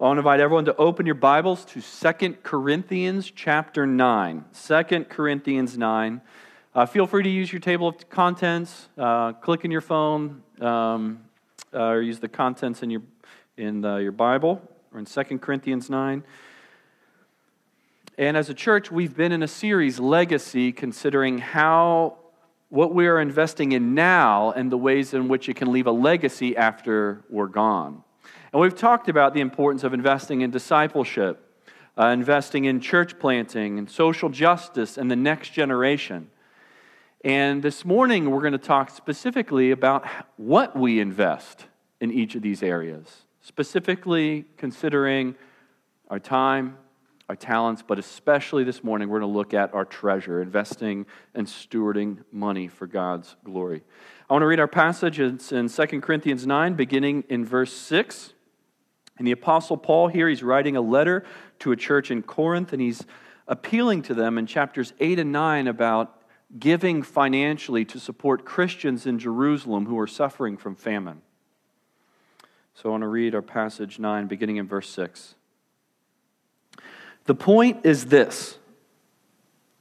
I want to invite everyone to open your Bibles to 2 Corinthians chapter 9. 2 Corinthians 9. Uh, feel free to use your table of contents, uh, click in your phone, um, uh, or use the contents in your, in the, your Bible, or in 2 Corinthians 9. And as a church, we've been in a series, Legacy, considering how what we are investing in now and the ways in which it can leave a legacy after we're gone. And we've talked about the importance of investing in discipleship, uh, investing in church planting and social justice and the next generation. And this morning, we're going to talk specifically about what we invest in each of these areas, specifically considering our time, our talents, but especially this morning, we're going to look at our treasure, investing and stewarding money for God's glory. I want to read our passage. It's in 2 Corinthians 9, beginning in verse 6. And the Apostle Paul here, he's writing a letter to a church in Corinth, and he's appealing to them in chapters 8 and 9 about giving financially to support Christians in Jerusalem who are suffering from famine. So I want to read our passage 9, beginning in verse 6. The point is this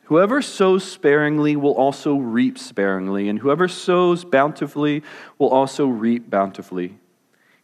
Whoever sows sparingly will also reap sparingly, and whoever sows bountifully will also reap bountifully.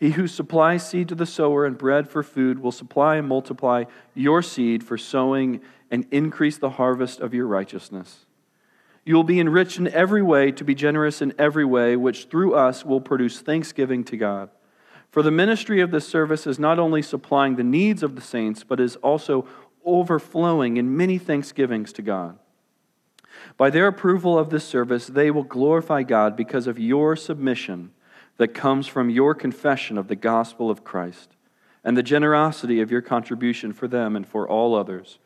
He who supplies seed to the sower and bread for food will supply and multiply your seed for sowing and increase the harvest of your righteousness. You will be enriched in every way to be generous in every way, which through us will produce thanksgiving to God. For the ministry of this service is not only supplying the needs of the saints, but is also overflowing in many thanksgivings to God. By their approval of this service, they will glorify God because of your submission that comes from your confession of the gospel of Christ and the generosity of your contribution for them and for all others,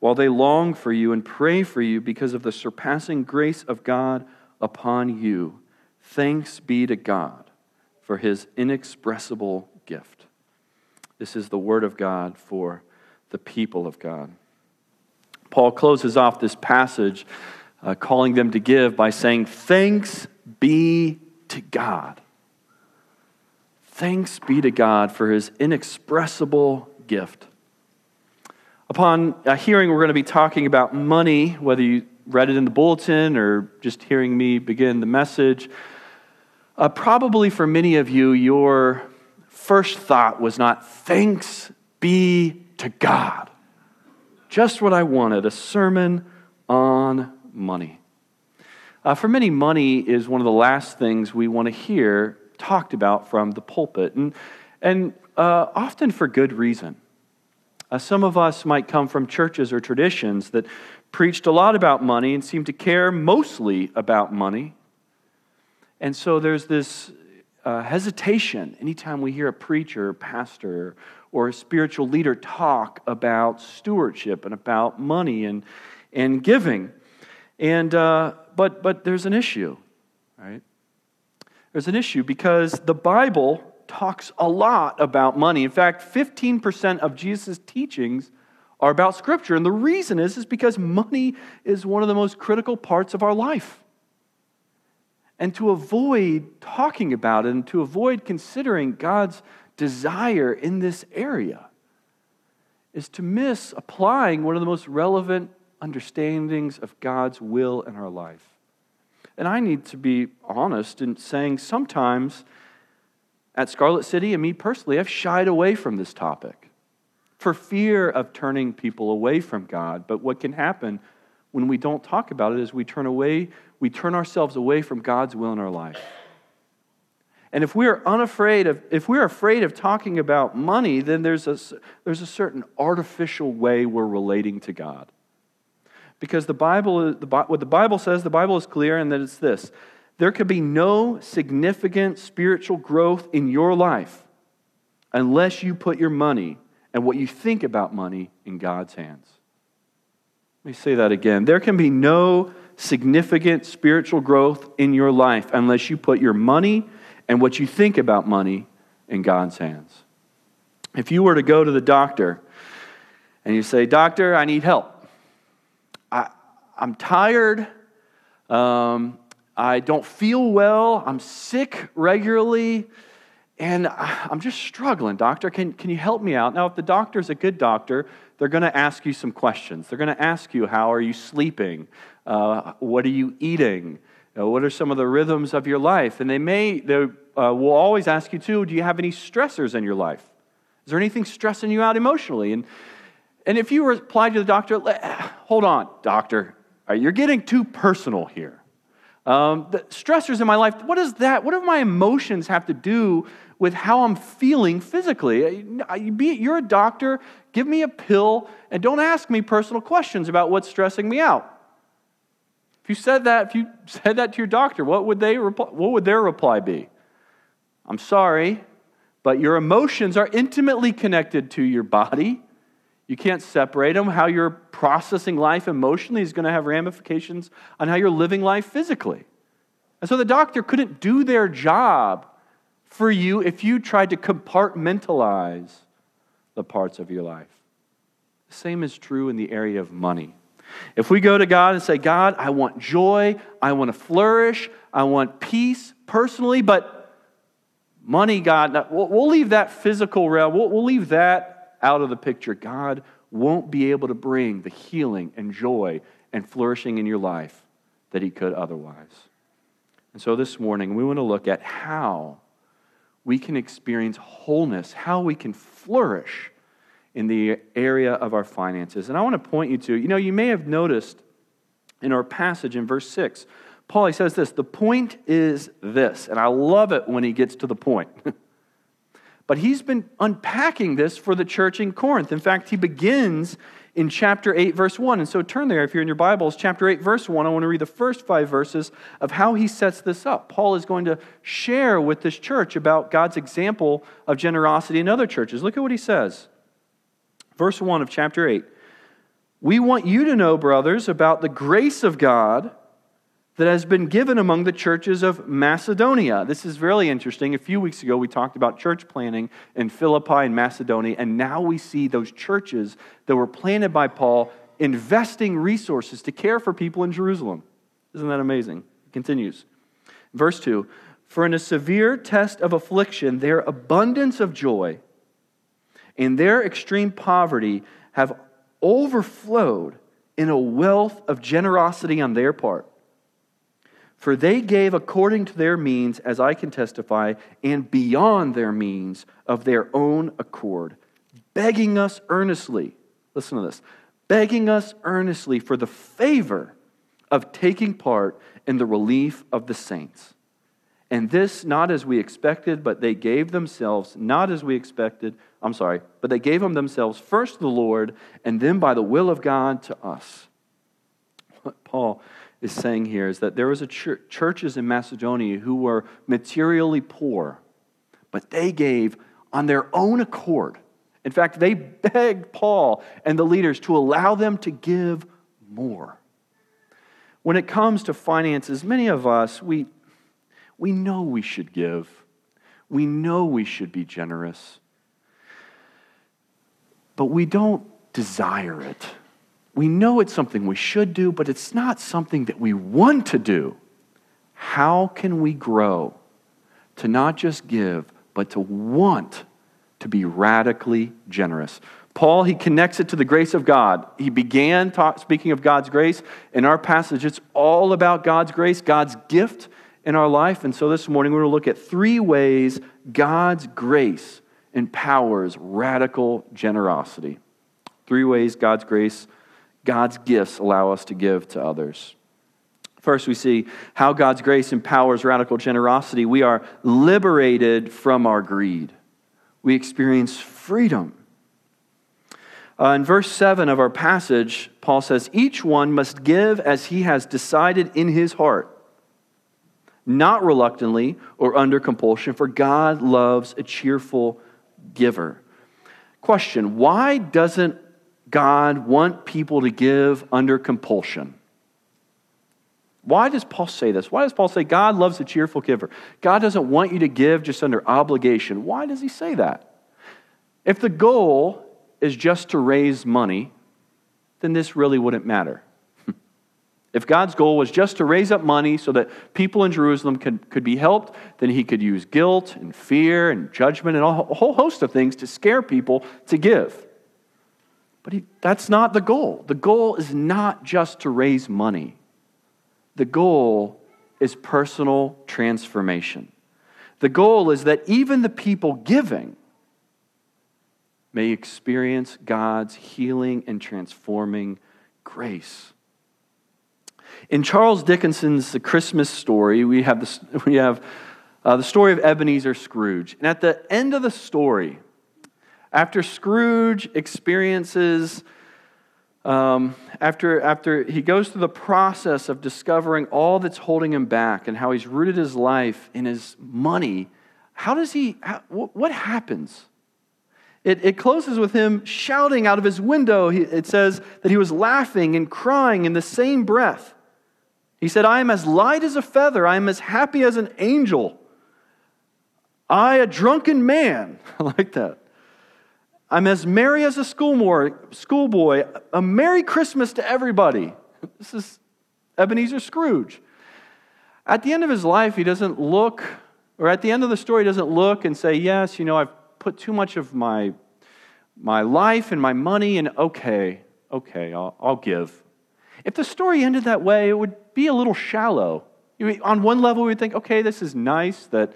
while they long for you and pray for you because of the surpassing grace of God upon you. Thanks be to God for his inexpressible gift. This is the word of God for the people of God. Paul closes off this passage uh, calling them to give by saying, Thanks be to God. Thanks be to God for his inexpressible gift. Upon a hearing, we're going to be talking about money, whether you read it in the bulletin or just hearing me begin the message. Uh, probably for many of you, your first thought was not, thanks be to God. Just what I wanted a sermon on money. Uh, for many, money is one of the last things we want to hear talked about from the pulpit, and, and uh, often for good reason. Uh, some of us might come from churches or traditions that preached a lot about money and seemed to care mostly about money. And so there's this uh, hesitation anytime we hear a preacher, pastor, or a spiritual leader talk about stewardship and about money and, and giving. And, uh, but, but there's an issue, right? There's an issue because the Bible talks a lot about money. In fact, 15% of Jesus' teachings are about Scripture. And the reason is, is because money is one of the most critical parts of our life. And to avoid talking about it and to avoid considering God's desire in this area is to miss applying one of the most relevant understandings of God's will in our life. And I need to be honest in saying sometimes at Scarlet City, and me personally, I've shied away from this topic for fear of turning people away from God. But what can happen when we don't talk about it is we turn away, we turn ourselves away from God's will in our life. And if we're unafraid of, if we're afraid of talking about money, then there's a, there's a certain artificial way we're relating to God. Because the Bible, what the Bible says, the Bible is clear, and that it's this there could be no significant spiritual growth in your life unless you put your money and what you think about money in God's hands. Let me say that again. There can be no significant spiritual growth in your life unless you put your money and what you think about money in God's hands. If you were to go to the doctor and you say, Doctor, I need help. I, I'm tired. Um, I don't feel well. I'm sick regularly. And I'm just struggling, doctor. Can, can you help me out? Now, if the doctor's a good doctor, they're going to ask you some questions. They're going to ask you, How are you sleeping? Uh, what are you eating? Uh, what are some of the rhythms of your life? And they may, they uh, will always ask you, too, Do you have any stressors in your life? Is there anything stressing you out emotionally? And, and if you reply to the doctor, Hold on, doctor, you're getting too personal here. Um, the stressors in my life, what is that? What do my emotions have to do with how I'm feeling physically? You're a doctor, give me a pill, and don't ask me personal questions about what's stressing me out. If you said that, if you said that to your doctor, what would, they what would their reply be? I'm sorry, but your emotions are intimately connected to your body. You can't separate them. How you're processing life emotionally is going to have ramifications on how you're living life physically. And so the doctor couldn't do their job for you if you tried to compartmentalize the parts of your life. The same is true in the area of money. If we go to God and say, God, I want joy, I want to flourish, I want peace personally, but money, God, we'll, leave that physical realm, we'll leave that out of the picture, God won't be able to bring the healing and joy and flourishing in your life that He could otherwise. And so this morning, we want to look at how we can experience wholeness, how we can flourish in the area of our finances. And I want to point you to, you know, you may have noticed in our passage in verse 6, Paul he says this, the point is this, and I love it when he gets to the point. But he's been unpacking this for the church in Corinth. In fact, he begins in chapter 8, verse 1. And so turn there if you're in your Bibles, chapter 8, verse 1. I want to read the first five verses of how he sets this up. Paul is going to share with this church about God's example of generosity in other churches. Look at what he says. Verse 1 of chapter 8. We want you to know, brothers, about the grace of God that has been given among the churches of Macedonia. This is really interesting. A few weeks ago, we talked about church planting in Philippi and Macedonia, and now we see those churches that were planted by Paul investing resources to care for people in Jerusalem. Isn't that amazing? It continues. Verse 2 For in a severe test of affliction, their abundance of joy and their extreme poverty have overflowed in a wealth of generosity on their part. For they gave according to their means, as I can testify, and beyond their means of their own accord, begging us earnestly, listen to this, begging us earnestly for the favor of taking part in the relief of the saints. And this not as we expected, but they gave themselves, not as we expected, I'm sorry, but they gave them themselves first to the Lord, and then by the will of God to us. Paul is saying here is that there was a ch- churches in Macedonia who were materially poor, but they gave on their own accord. In fact, they begged Paul and the leaders to allow them to give more. When it comes to finances, many of us, we, we know we should give. We know we should be generous. But we don't desire it. We know it's something we should do, but it's not something that we want to do. How can we grow to not just give, but to want to be radically generous? Paul, he connects it to the grace of God. He began talk, speaking of God's grace. In our passage, it's all about God's grace, God's gift in our life. And so this morning, we're going to look at three ways God's grace empowers radical generosity. Three ways God's grace God's gifts allow us to give to others. First, we see how God's grace empowers radical generosity. We are liberated from our greed, we experience freedom. Uh, in verse 7 of our passage, Paul says, Each one must give as he has decided in his heart, not reluctantly or under compulsion, for God loves a cheerful giver. Question Why doesn't God want people to give under compulsion? Why does Paul say this? Why does Paul say God loves a cheerful giver? God doesn't want you to give just under obligation. Why does he say that? If the goal is just to raise money, then this really wouldn't matter. if God's goal was just to raise up money so that people in Jerusalem could, could be helped, then he could use guilt and fear and judgment and a whole host of things to scare people to give. But he, that's not the goal. The goal is not just to raise money. The goal is personal transformation. The goal is that even the people giving may experience God's healing and transforming grace. In Charles Dickens's The Christmas Story, we have, the, we have uh, the story of Ebenezer Scrooge. And at the end of the story, after Scrooge experiences um, after, after he goes through the process of discovering all that's holding him back and how he's rooted his life in his money, how does he, how, what happens? It, it closes with him shouting out of his window. He, it says that he was laughing and crying in the same breath. He said, I am as light as a feather, I am as happy as an angel. I, a drunken man, I like that. I'm as merry as a schoolboy. A Merry Christmas to everybody. This is Ebenezer Scrooge. At the end of his life, he doesn't look, or at the end of the story, he doesn't look and say, Yes, you know, I've put too much of my, my life and my money, and okay, okay, I'll, I'll give. If the story ended that way, it would be a little shallow. On one level, we would think, okay, this is nice that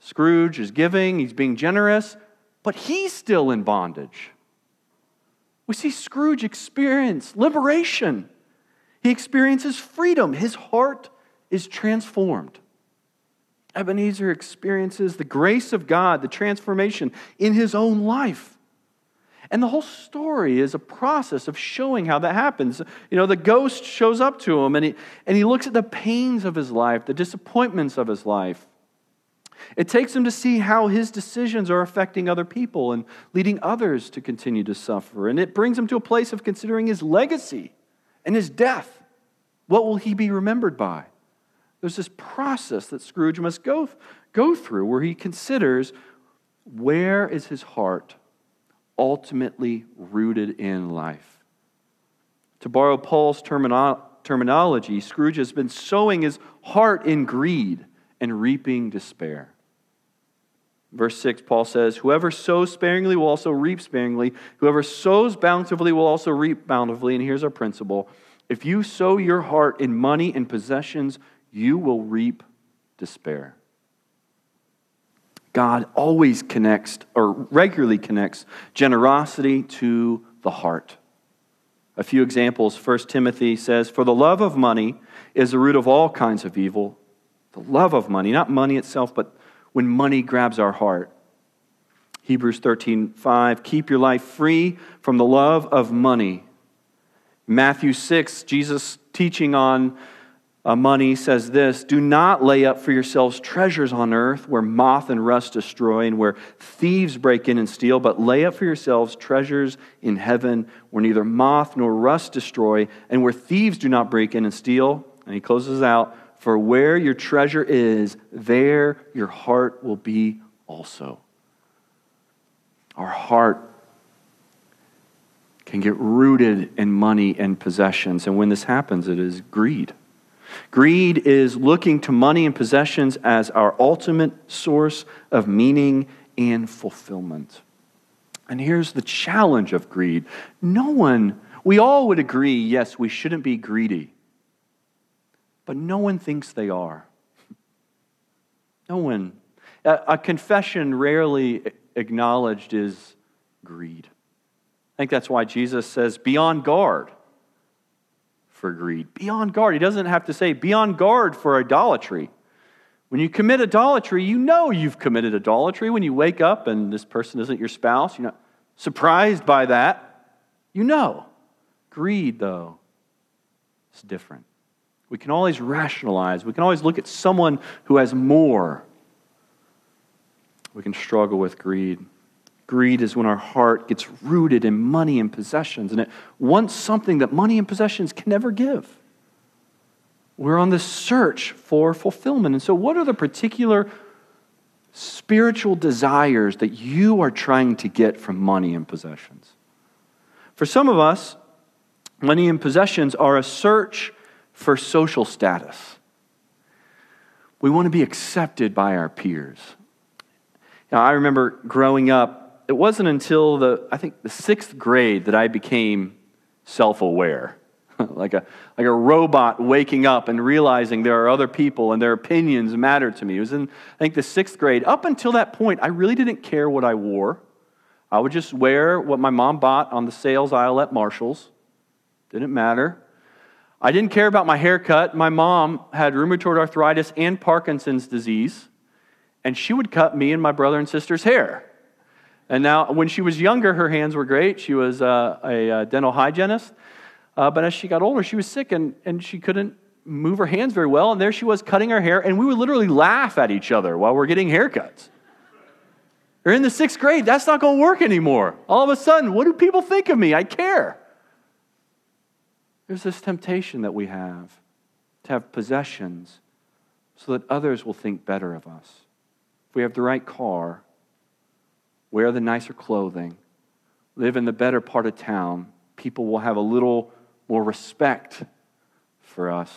Scrooge is giving, he's being generous but he's still in bondage. We see Scrooge experience liberation. He experiences freedom. His heart is transformed. Ebenezer experiences the grace of God, the transformation in his own life. And the whole story is a process of showing how that happens. You know, the ghost shows up to him and he, and he looks at the pains of his life, the disappointments of his life. It takes him to see how his decisions are affecting other people and leading others to continue to suffer. And it brings him to a place of considering his legacy and his death. What will he be remembered by? There's this process that Scrooge must go, go through where he considers where is his heart ultimately rooted in life. To borrow Paul's termino- terminology, Scrooge has been sowing his heart in greed and reaping despair. Verse 6, Paul says, Whoever sows sparingly will also reap sparingly. Whoever sows bountifully will also reap bountifully. And here's our principle if you sow your heart in money and possessions, you will reap despair. God always connects, or regularly connects, generosity to the heart. A few examples. 1 Timothy says, For the love of money is the root of all kinds of evil. The love of money, not money itself, but when money grabs our heart. Hebrews 13, 5, keep your life free from the love of money. Matthew 6, Jesus teaching on uh, money says this Do not lay up for yourselves treasures on earth where moth and rust destroy and where thieves break in and steal, but lay up for yourselves treasures in heaven where neither moth nor rust destroy and where thieves do not break in and steal. And he closes out for where your treasure is, there your heart will be also. Our heart can get rooted in money and possessions. And when this happens, it is greed. Greed is looking to money and possessions as our ultimate source of meaning and fulfillment. And here's the challenge of greed no one, we all would agree, yes, we shouldn't be greedy but no one thinks they are. No one. A, confession rarely acknowledged is greed. I think that's why Jesus says, be on guard for greed. Be on guard. He doesn't have to say, be on guard for idolatry. When you commit idolatry, you know you've committed idolatry. When you wake up and this person isn't your spouse, you're not surprised by that. You know. Greed, though, is different. We can always rationalize. We can always look at someone who has more. We can struggle with greed. Greed is when our heart gets rooted in money and possessions, and it wants something that money and possessions can never give. We're on this search for fulfillment. And so, what are the particular spiritual desires that you are trying to get from money and possessions? For some of us, money and possessions are a search for social status. We want to be accepted by our peers. Now, I remember growing up, it wasn't until the, I think, the sixth grade that I became self aware. like, a, like a robot waking up and realizing there are other people and their opinions matter to me. It was in, I think, the sixth grade. Up until that point, I really didn't care what I wore. I would just wear what my mom bought on the sales aisle at Marshall's. Didn't matter. I didn't care about my haircut. My mom had rheumatoid arthritis and Parkinson's disease, and she would cut me and my brother and sister's hair. And now, when she was younger, her hands were great. She was uh, a, a dental hygienist. Uh, but as she got older, she was sick and, and she couldn't move her hands very well. And there she was cutting her hair, and we would literally laugh at each other while we're getting haircuts. Or in the sixth grade, that's not going to work anymore. All of a sudden, what do people think of me? I care. There's this temptation that we have to have possessions so that others will think better of us. If we have the right car, wear the nicer clothing, live in the better part of town, people will have a little more respect for us?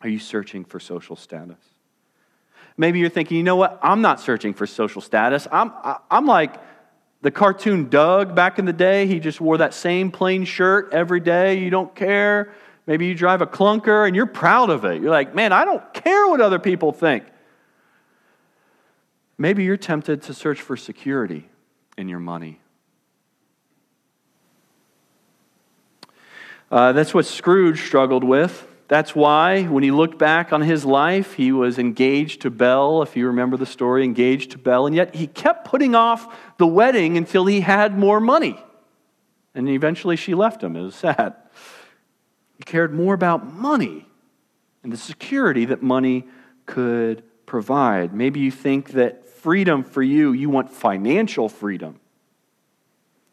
Are you searching for social status? Maybe you're thinking, you know what? I'm not searching for social status. I'm, I'm like the cartoon Doug back in the day. He just wore that same plain shirt every day. You don't care. Maybe you drive a clunker and you're proud of it. You're like, man, I don't care what other people think. Maybe you're tempted to search for security in your money. Uh, that's what Scrooge struggled with. That's why, when he looked back on his life, he was engaged to Belle, if you remember the story, engaged to Belle, and yet he kept putting off the wedding until he had more money. And eventually she left him. It was sad. He cared more about money and the security that money could provide. Maybe you think that freedom for you, you want financial freedom.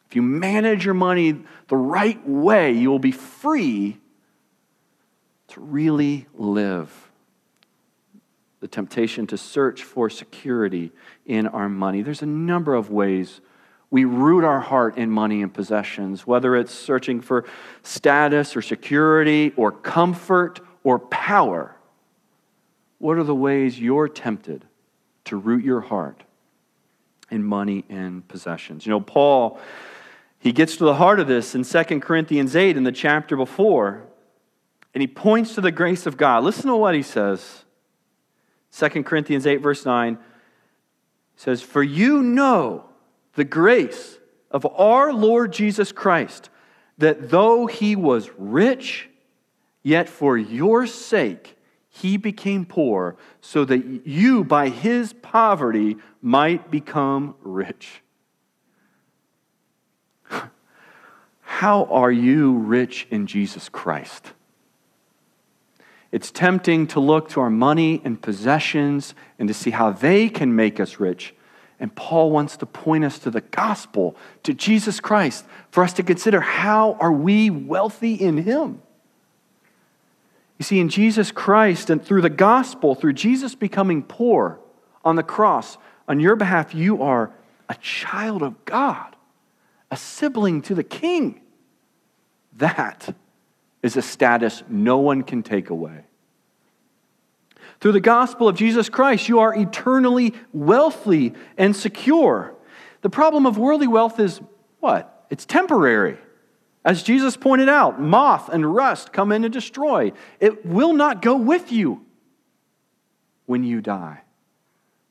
If you manage your money the right way, you will be free to really live. The temptation to search for security in our money. There's a number of ways we root our heart in money and possessions, whether it's searching for status or security or comfort or power. What are the ways you're tempted to root your heart in money and possessions? You know, Paul he gets to the heart of this in 2 Corinthians 8 in the chapter before, and he points to the grace of God. Listen to what he says. 2 Corinthians 8, verse 9 says, For you know the grace of our Lord Jesus Christ, that though he was rich, yet for your sake he became poor, so that you by his poverty might become rich. How are you rich in Jesus Christ? It's tempting to look to our money and possessions and to see how they can make us rich. And Paul wants to point us to the gospel, to Jesus Christ, for us to consider how are we wealthy in him? You see, in Jesus Christ and through the gospel, through Jesus becoming poor on the cross, on your behalf, you are a child of God, a sibling to the king. That is a status no one can take away. Through the gospel of Jesus Christ, you are eternally wealthy and secure. The problem of worldly wealth is what? It's temporary. As Jesus pointed out, moth and rust come in and destroy. It will not go with you when you die.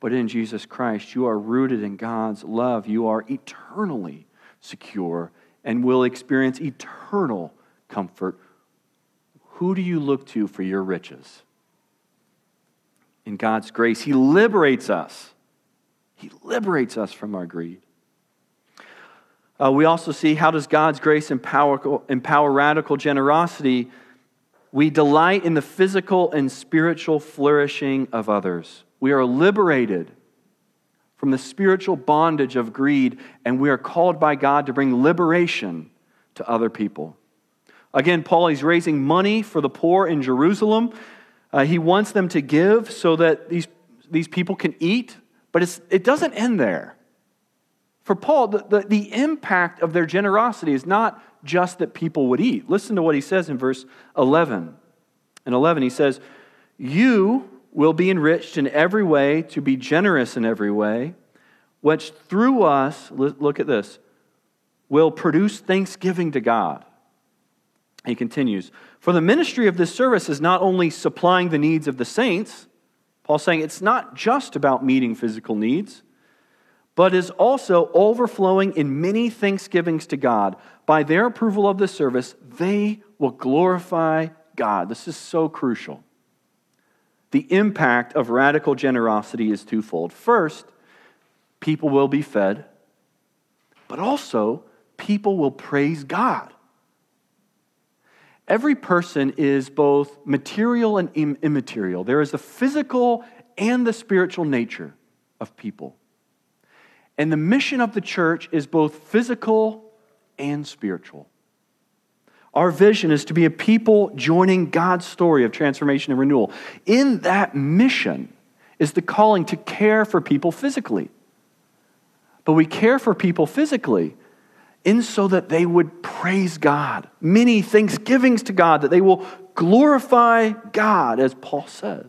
But in Jesus Christ, you are rooted in God's love. You are eternally secure and will experience eternal comfort. Who do you look to for your riches? In God's grace, He liberates us. He liberates us from our greed. Uh, we also see how does God's grace empower, empower radical generosity? We delight in the physical and spiritual flourishing of others. We are liberated from the spiritual bondage of greed, and we are called by God to bring liberation to other people. Again, Paul, he's raising money for the poor in Jerusalem. Uh, he wants them to give so that these, these people can eat, but it doesn't end there. For Paul, the, the, the impact of their generosity is not just that people would eat. Listen to what he says in verse 11. In 11, he says, You will be enriched in every way to be generous in every way, which through us, look at this, will produce thanksgiving to God. He continues, For the ministry of this service is not only supplying the needs of the saints, Paul's saying it's not just about meeting physical needs, but is also overflowing in many thanksgivings to God. By their approval of this service, they will glorify God. This is so crucial. The impact of radical generosity is twofold. First, people will be fed, but also people will praise God. Every person is both material and immaterial. There is the physical and the spiritual nature of people. And the mission of the church is both physical and spiritual. Our vision is to be a people joining God's story of transformation and renewal. In that mission is the calling to care for people physically. But we care for people physically in so that they would praise God. Many thanksgivings to God, that they will glorify God, as Paul says.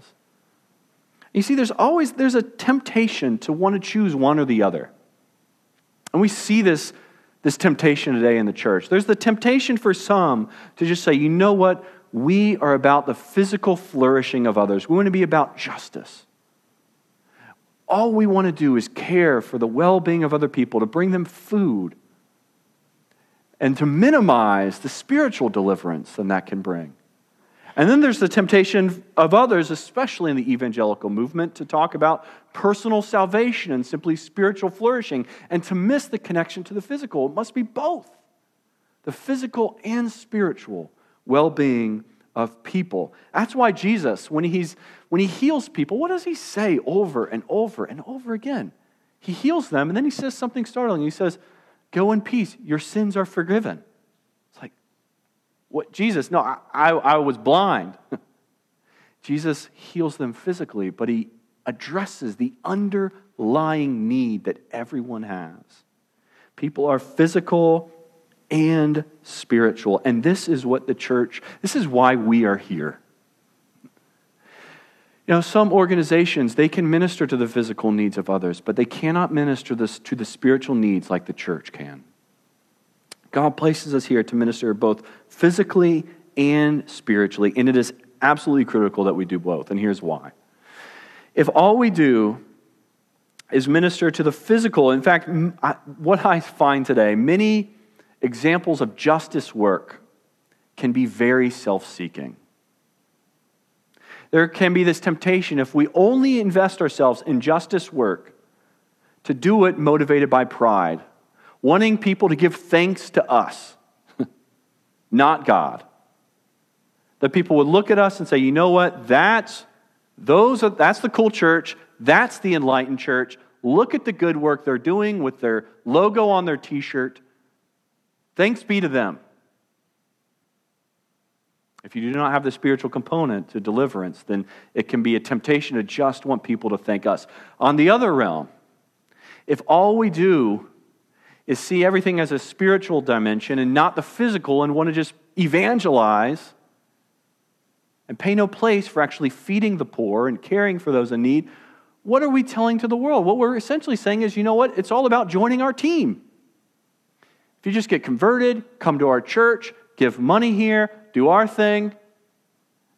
You see, there's always there's a temptation to want to choose one or the other. And we see this, this temptation today in the church. There's the temptation for some to just say, you know what? We are about the physical flourishing of others. We want to be about justice. All we want to do is care for the well being of other people, to bring them food, and to minimize the spiritual deliverance that that can bring. And then there's the temptation of others, especially in the evangelical movement, to talk about personal salvation and simply spiritual flourishing and to miss the connection to the physical. It must be both the physical and spiritual well being of people. That's why Jesus, when, he's, when he heals people, what does he say over and over and over again? He heals them, and then he says something startling. He says, Go in peace, your sins are forgiven. It's like, what, Jesus, no, I, I, I was blind. Jesus heals them physically, but he addresses the underlying need that everyone has. People are physical and spiritual. And this is what the church, this is why we are here. You know, some organizations, they can minister to the physical needs of others, but they cannot minister this to the spiritual needs like the church can. God places us here to minister both physically and spiritually, and it is absolutely critical that we do both, and here's why. If all we do is minister to the physical, in fact, what I find today, many examples of justice work can be very self seeking. There can be this temptation if we only invest ourselves in justice work to do it motivated by pride wanting people to give thanks to us, not God. That people would look at us and say, you know what, that's, those are, that's the cool church, that's the enlightened church. Look at the good work they're doing with their logo on their t shirt. Thanks be to them. If you do not have the spiritual component to deliverance, then it can be a temptation to just want people to thank us. On the other realm, if all we do is see everything as a spiritual dimension and not the physical and want to just evangelize and pay no place for actually feeding the poor and caring for those in need, what are we telling to the world? What we're essentially saying is, you know what? It's all about joining our team. If you just get converted, come to our church, give money here, do our thing,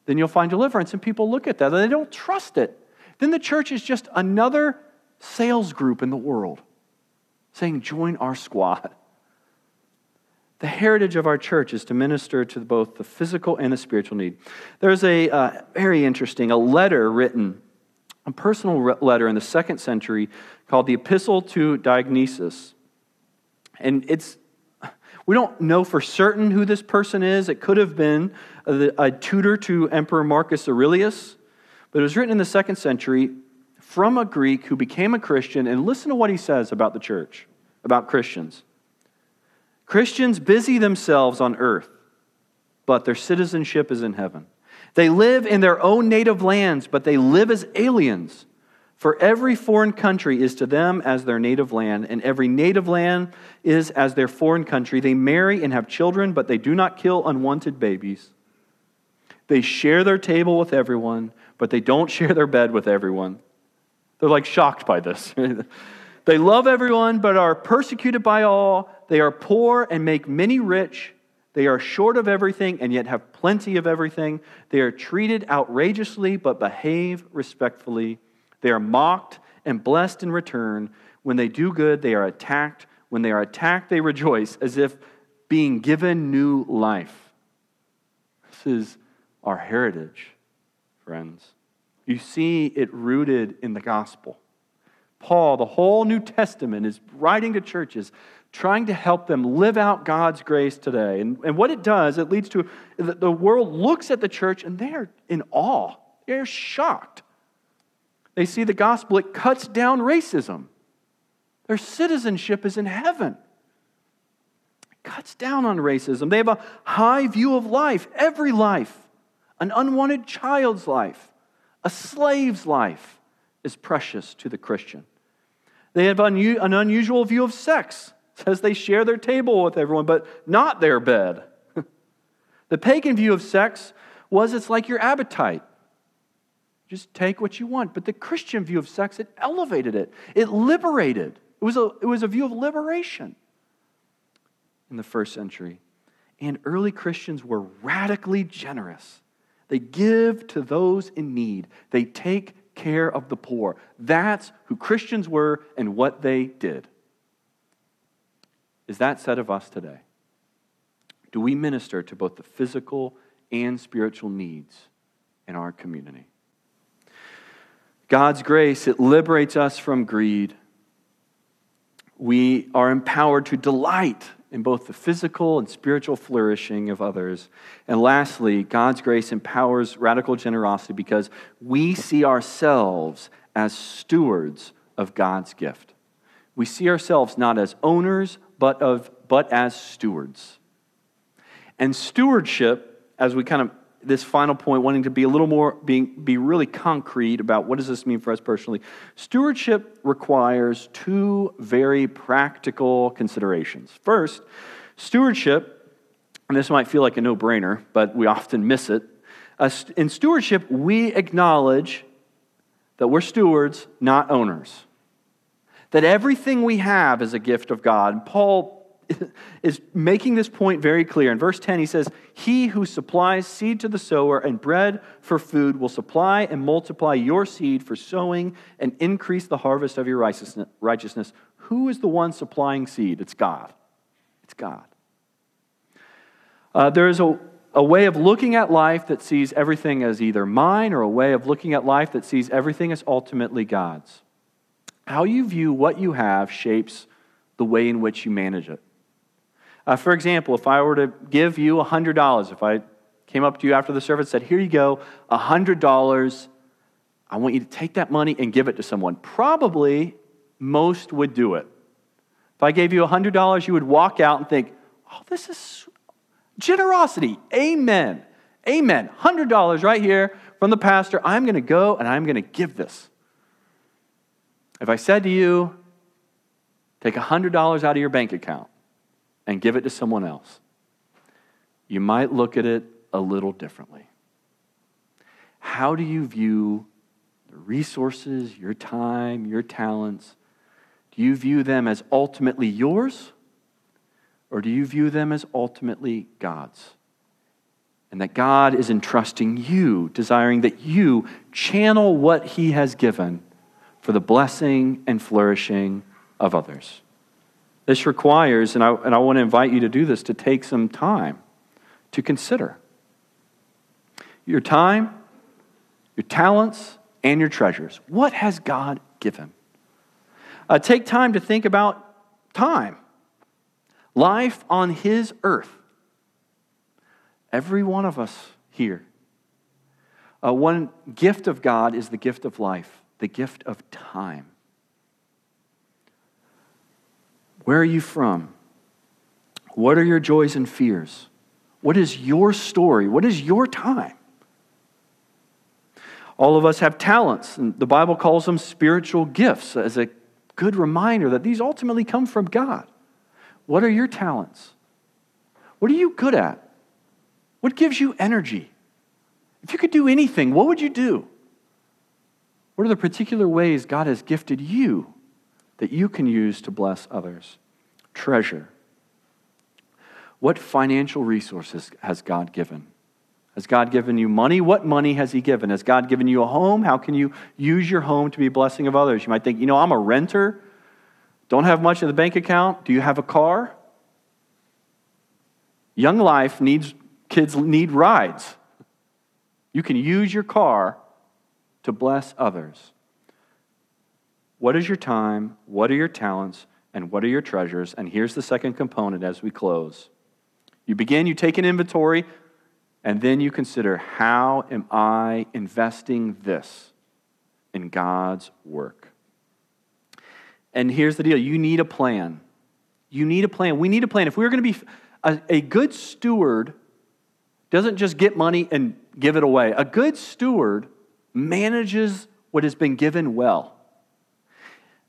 then you'll find deliverance. And people look at that and they don't trust it. Then the church is just another sales group in the world saying, Join our squad. The heritage of our church is to minister to both the physical and the spiritual need. There's a uh, very interesting, a letter written, a personal letter in the second century called the Epistle to Diognetus. And it's, we don't know for certain who this person is. It could have been a, a tutor to Emperor Marcus Aurelius, but it was written in the second century from a Greek who became a Christian, and listen to what he says about the church, about Christians. Christians busy themselves on earth, but their citizenship is in heaven. They live in their own native lands, but they live as aliens. For every foreign country is to them as their native land, and every native land is as their foreign country. They marry and have children, but they do not kill unwanted babies. They share their table with everyone, but they don't share their bed with everyone. They're like shocked by this. they love everyone, but are persecuted by all. They are poor and make many rich. They are short of everything and yet have plenty of everything. They are treated outrageously, but behave respectfully. They are mocked and blessed in return. When they do good, they are attacked. When they are attacked, they rejoice as if being given new life. This is our heritage, friends. You see it rooted in the gospel. Paul, the whole New Testament, is writing to churches trying to help them live out God's grace today. And, and what it does, it leads to the world looks at the church and they're in awe. They're shocked. They see the gospel, it cuts down racism. Their citizenship is in heaven. It cuts down on racism. They have a high view of life, every life, an unwanted child's life, a slave's life is precious to the Christian. They have an unusual view of sex. It says they share their table with everyone, but not their bed. the pagan view of sex was it's like your appetite. Just take what you want. But the Christian view of sex, it elevated it, it liberated. It was a, it was a view of liberation in the first century. And early Christians were radically generous. They give to those in need, they take care of the poor. That's who Christians were and what they did. Is that said of us today? Do we minister to both the physical and spiritual needs in our community? God's grace, it liberates us from greed. We are empowered to delight in both the physical and spiritual flourishing of others. And lastly, God's grace empowers radical generosity because we see ourselves as stewards of God's gift. We see ourselves not as owners, but, of, but as stewards. And stewardship, as we kind of this final point, wanting to be a little more, being, be really concrete about what does this mean for us personally. Stewardship requires two very practical considerations. First, stewardship, and this might feel like a no brainer, but we often miss it. In stewardship, we acknowledge that we're stewards, not owners. That everything we have is a gift of God. Paul is making this point very clear. In verse 10, he says, He who supplies seed to the sower and bread for food will supply and multiply your seed for sowing and increase the harvest of your righteousness. Who is the one supplying seed? It's God. It's God. Uh, there is a, a way of looking at life that sees everything as either mine or a way of looking at life that sees everything as ultimately God's. How you view what you have shapes the way in which you manage it. Uh, for example, if I were to give you $100, if I came up to you after the service and said, Here you go, $100, I want you to take that money and give it to someone. Probably most would do it. If I gave you $100, you would walk out and think, Oh, this is generosity. Amen. Amen. $100 right here from the pastor. I'm going to go and I'm going to give this. If I said to you, Take $100 out of your bank account, and give it to someone else, you might look at it a little differently. How do you view the resources, your time, your talents? Do you view them as ultimately yours? Or do you view them as ultimately God's? And that God is entrusting you, desiring that you channel what He has given for the blessing and flourishing of others. This requires, and I, and I want to invite you to do this, to take some time to consider your time, your talents, and your treasures. What has God given? Uh, take time to think about time, life on His earth. Every one of us here. Uh, one gift of God is the gift of life. the gift of time. Where are you from? What are your joys and fears? What is your story? What is your time? All of us have talents, and the Bible calls them spiritual gifts as a good reminder that these ultimately come from God. What are your talents? What are you good at? What gives you energy? If you could do anything, what would you do? What are the particular ways God has gifted you that you can use to bless others? Treasure. What financial resources has God given? Has God given you money? What money has He given? Has God given you a home? How can you use your home to be a blessing of others? You might think, you know, I'm a renter, don't have much in the bank account. Do you have a car? Young life needs, kids need rides. You can use your car to bless others. What is your time? What are your talents? And what are your treasures? And here's the second component as we close. You begin, you take an inventory, and then you consider how am I investing this in God's work? And here's the deal you need a plan. You need a plan. We need a plan. If we're going to be a, a good steward, doesn't just get money and give it away. A good steward manages what has been given well.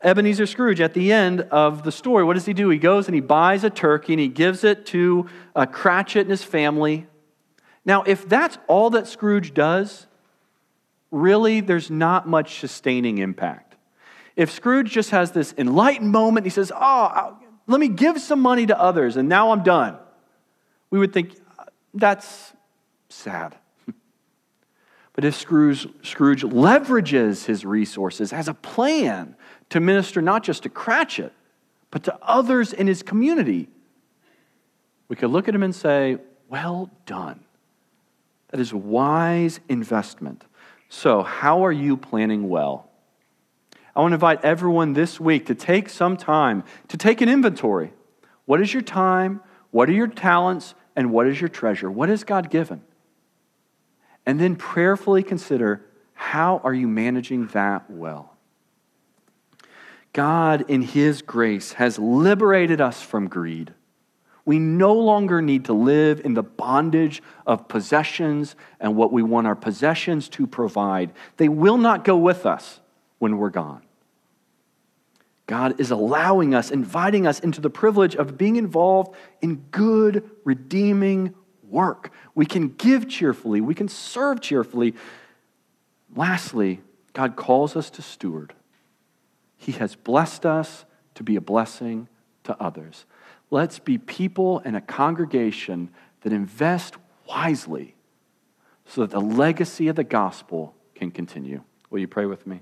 Ebenezer Scrooge, at the end of the story, what does he do? He goes and he buys a turkey and he gives it to uh, Cratchit and his family. Now, if that's all that Scrooge does, really, there's not much sustaining impact. If Scrooge just has this enlightened moment, he says, Oh, let me give some money to others, and now I'm done, we would think that's sad. But if Scrooge, Scrooge leverages his resources as a plan to minister not just to Cratchit, but to others in his community, we could look at him and say, Well done. That is wise investment. So, how are you planning well? I want to invite everyone this week to take some time to take an inventory. What is your time? What are your talents? And what is your treasure? What has God given? And then prayerfully consider how are you managing that well? God, in His grace, has liberated us from greed. We no longer need to live in the bondage of possessions and what we want our possessions to provide. They will not go with us when we're gone. God is allowing us, inviting us into the privilege of being involved in good, redeeming work. We can give cheerfully, we can serve cheerfully. Lastly, God calls us to steward. He has blessed us to be a blessing to others. Let's be people and a congregation that invest wisely so that the legacy of the gospel can continue. Will you pray with me?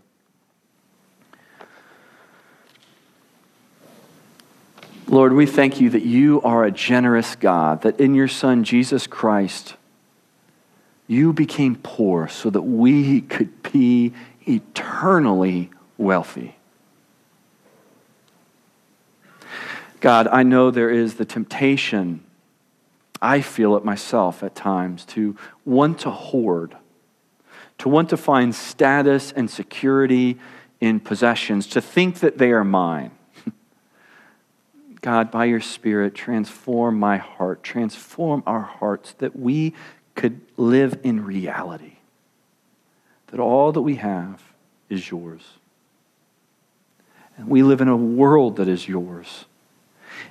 Lord, we thank you that you are a generous God, that in your Son, Jesus Christ, you became poor so that we could be eternally wealthy. God, I know there is the temptation, I feel it myself at times, to want to hoard, to want to find status and security in possessions, to think that they are mine. God, by your Spirit, transform my heart, transform our hearts that we could live in reality, that all that we have is yours. And we live in a world that is yours.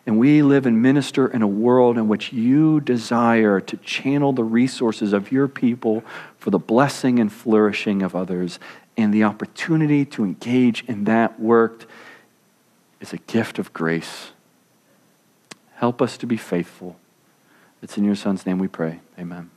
And we live and minister in a world in which you desire to channel the resources of your people for the blessing and flourishing of others. And the opportunity to engage in that work is a gift of grace. Help us to be faithful. It's in your Son's name we pray. Amen.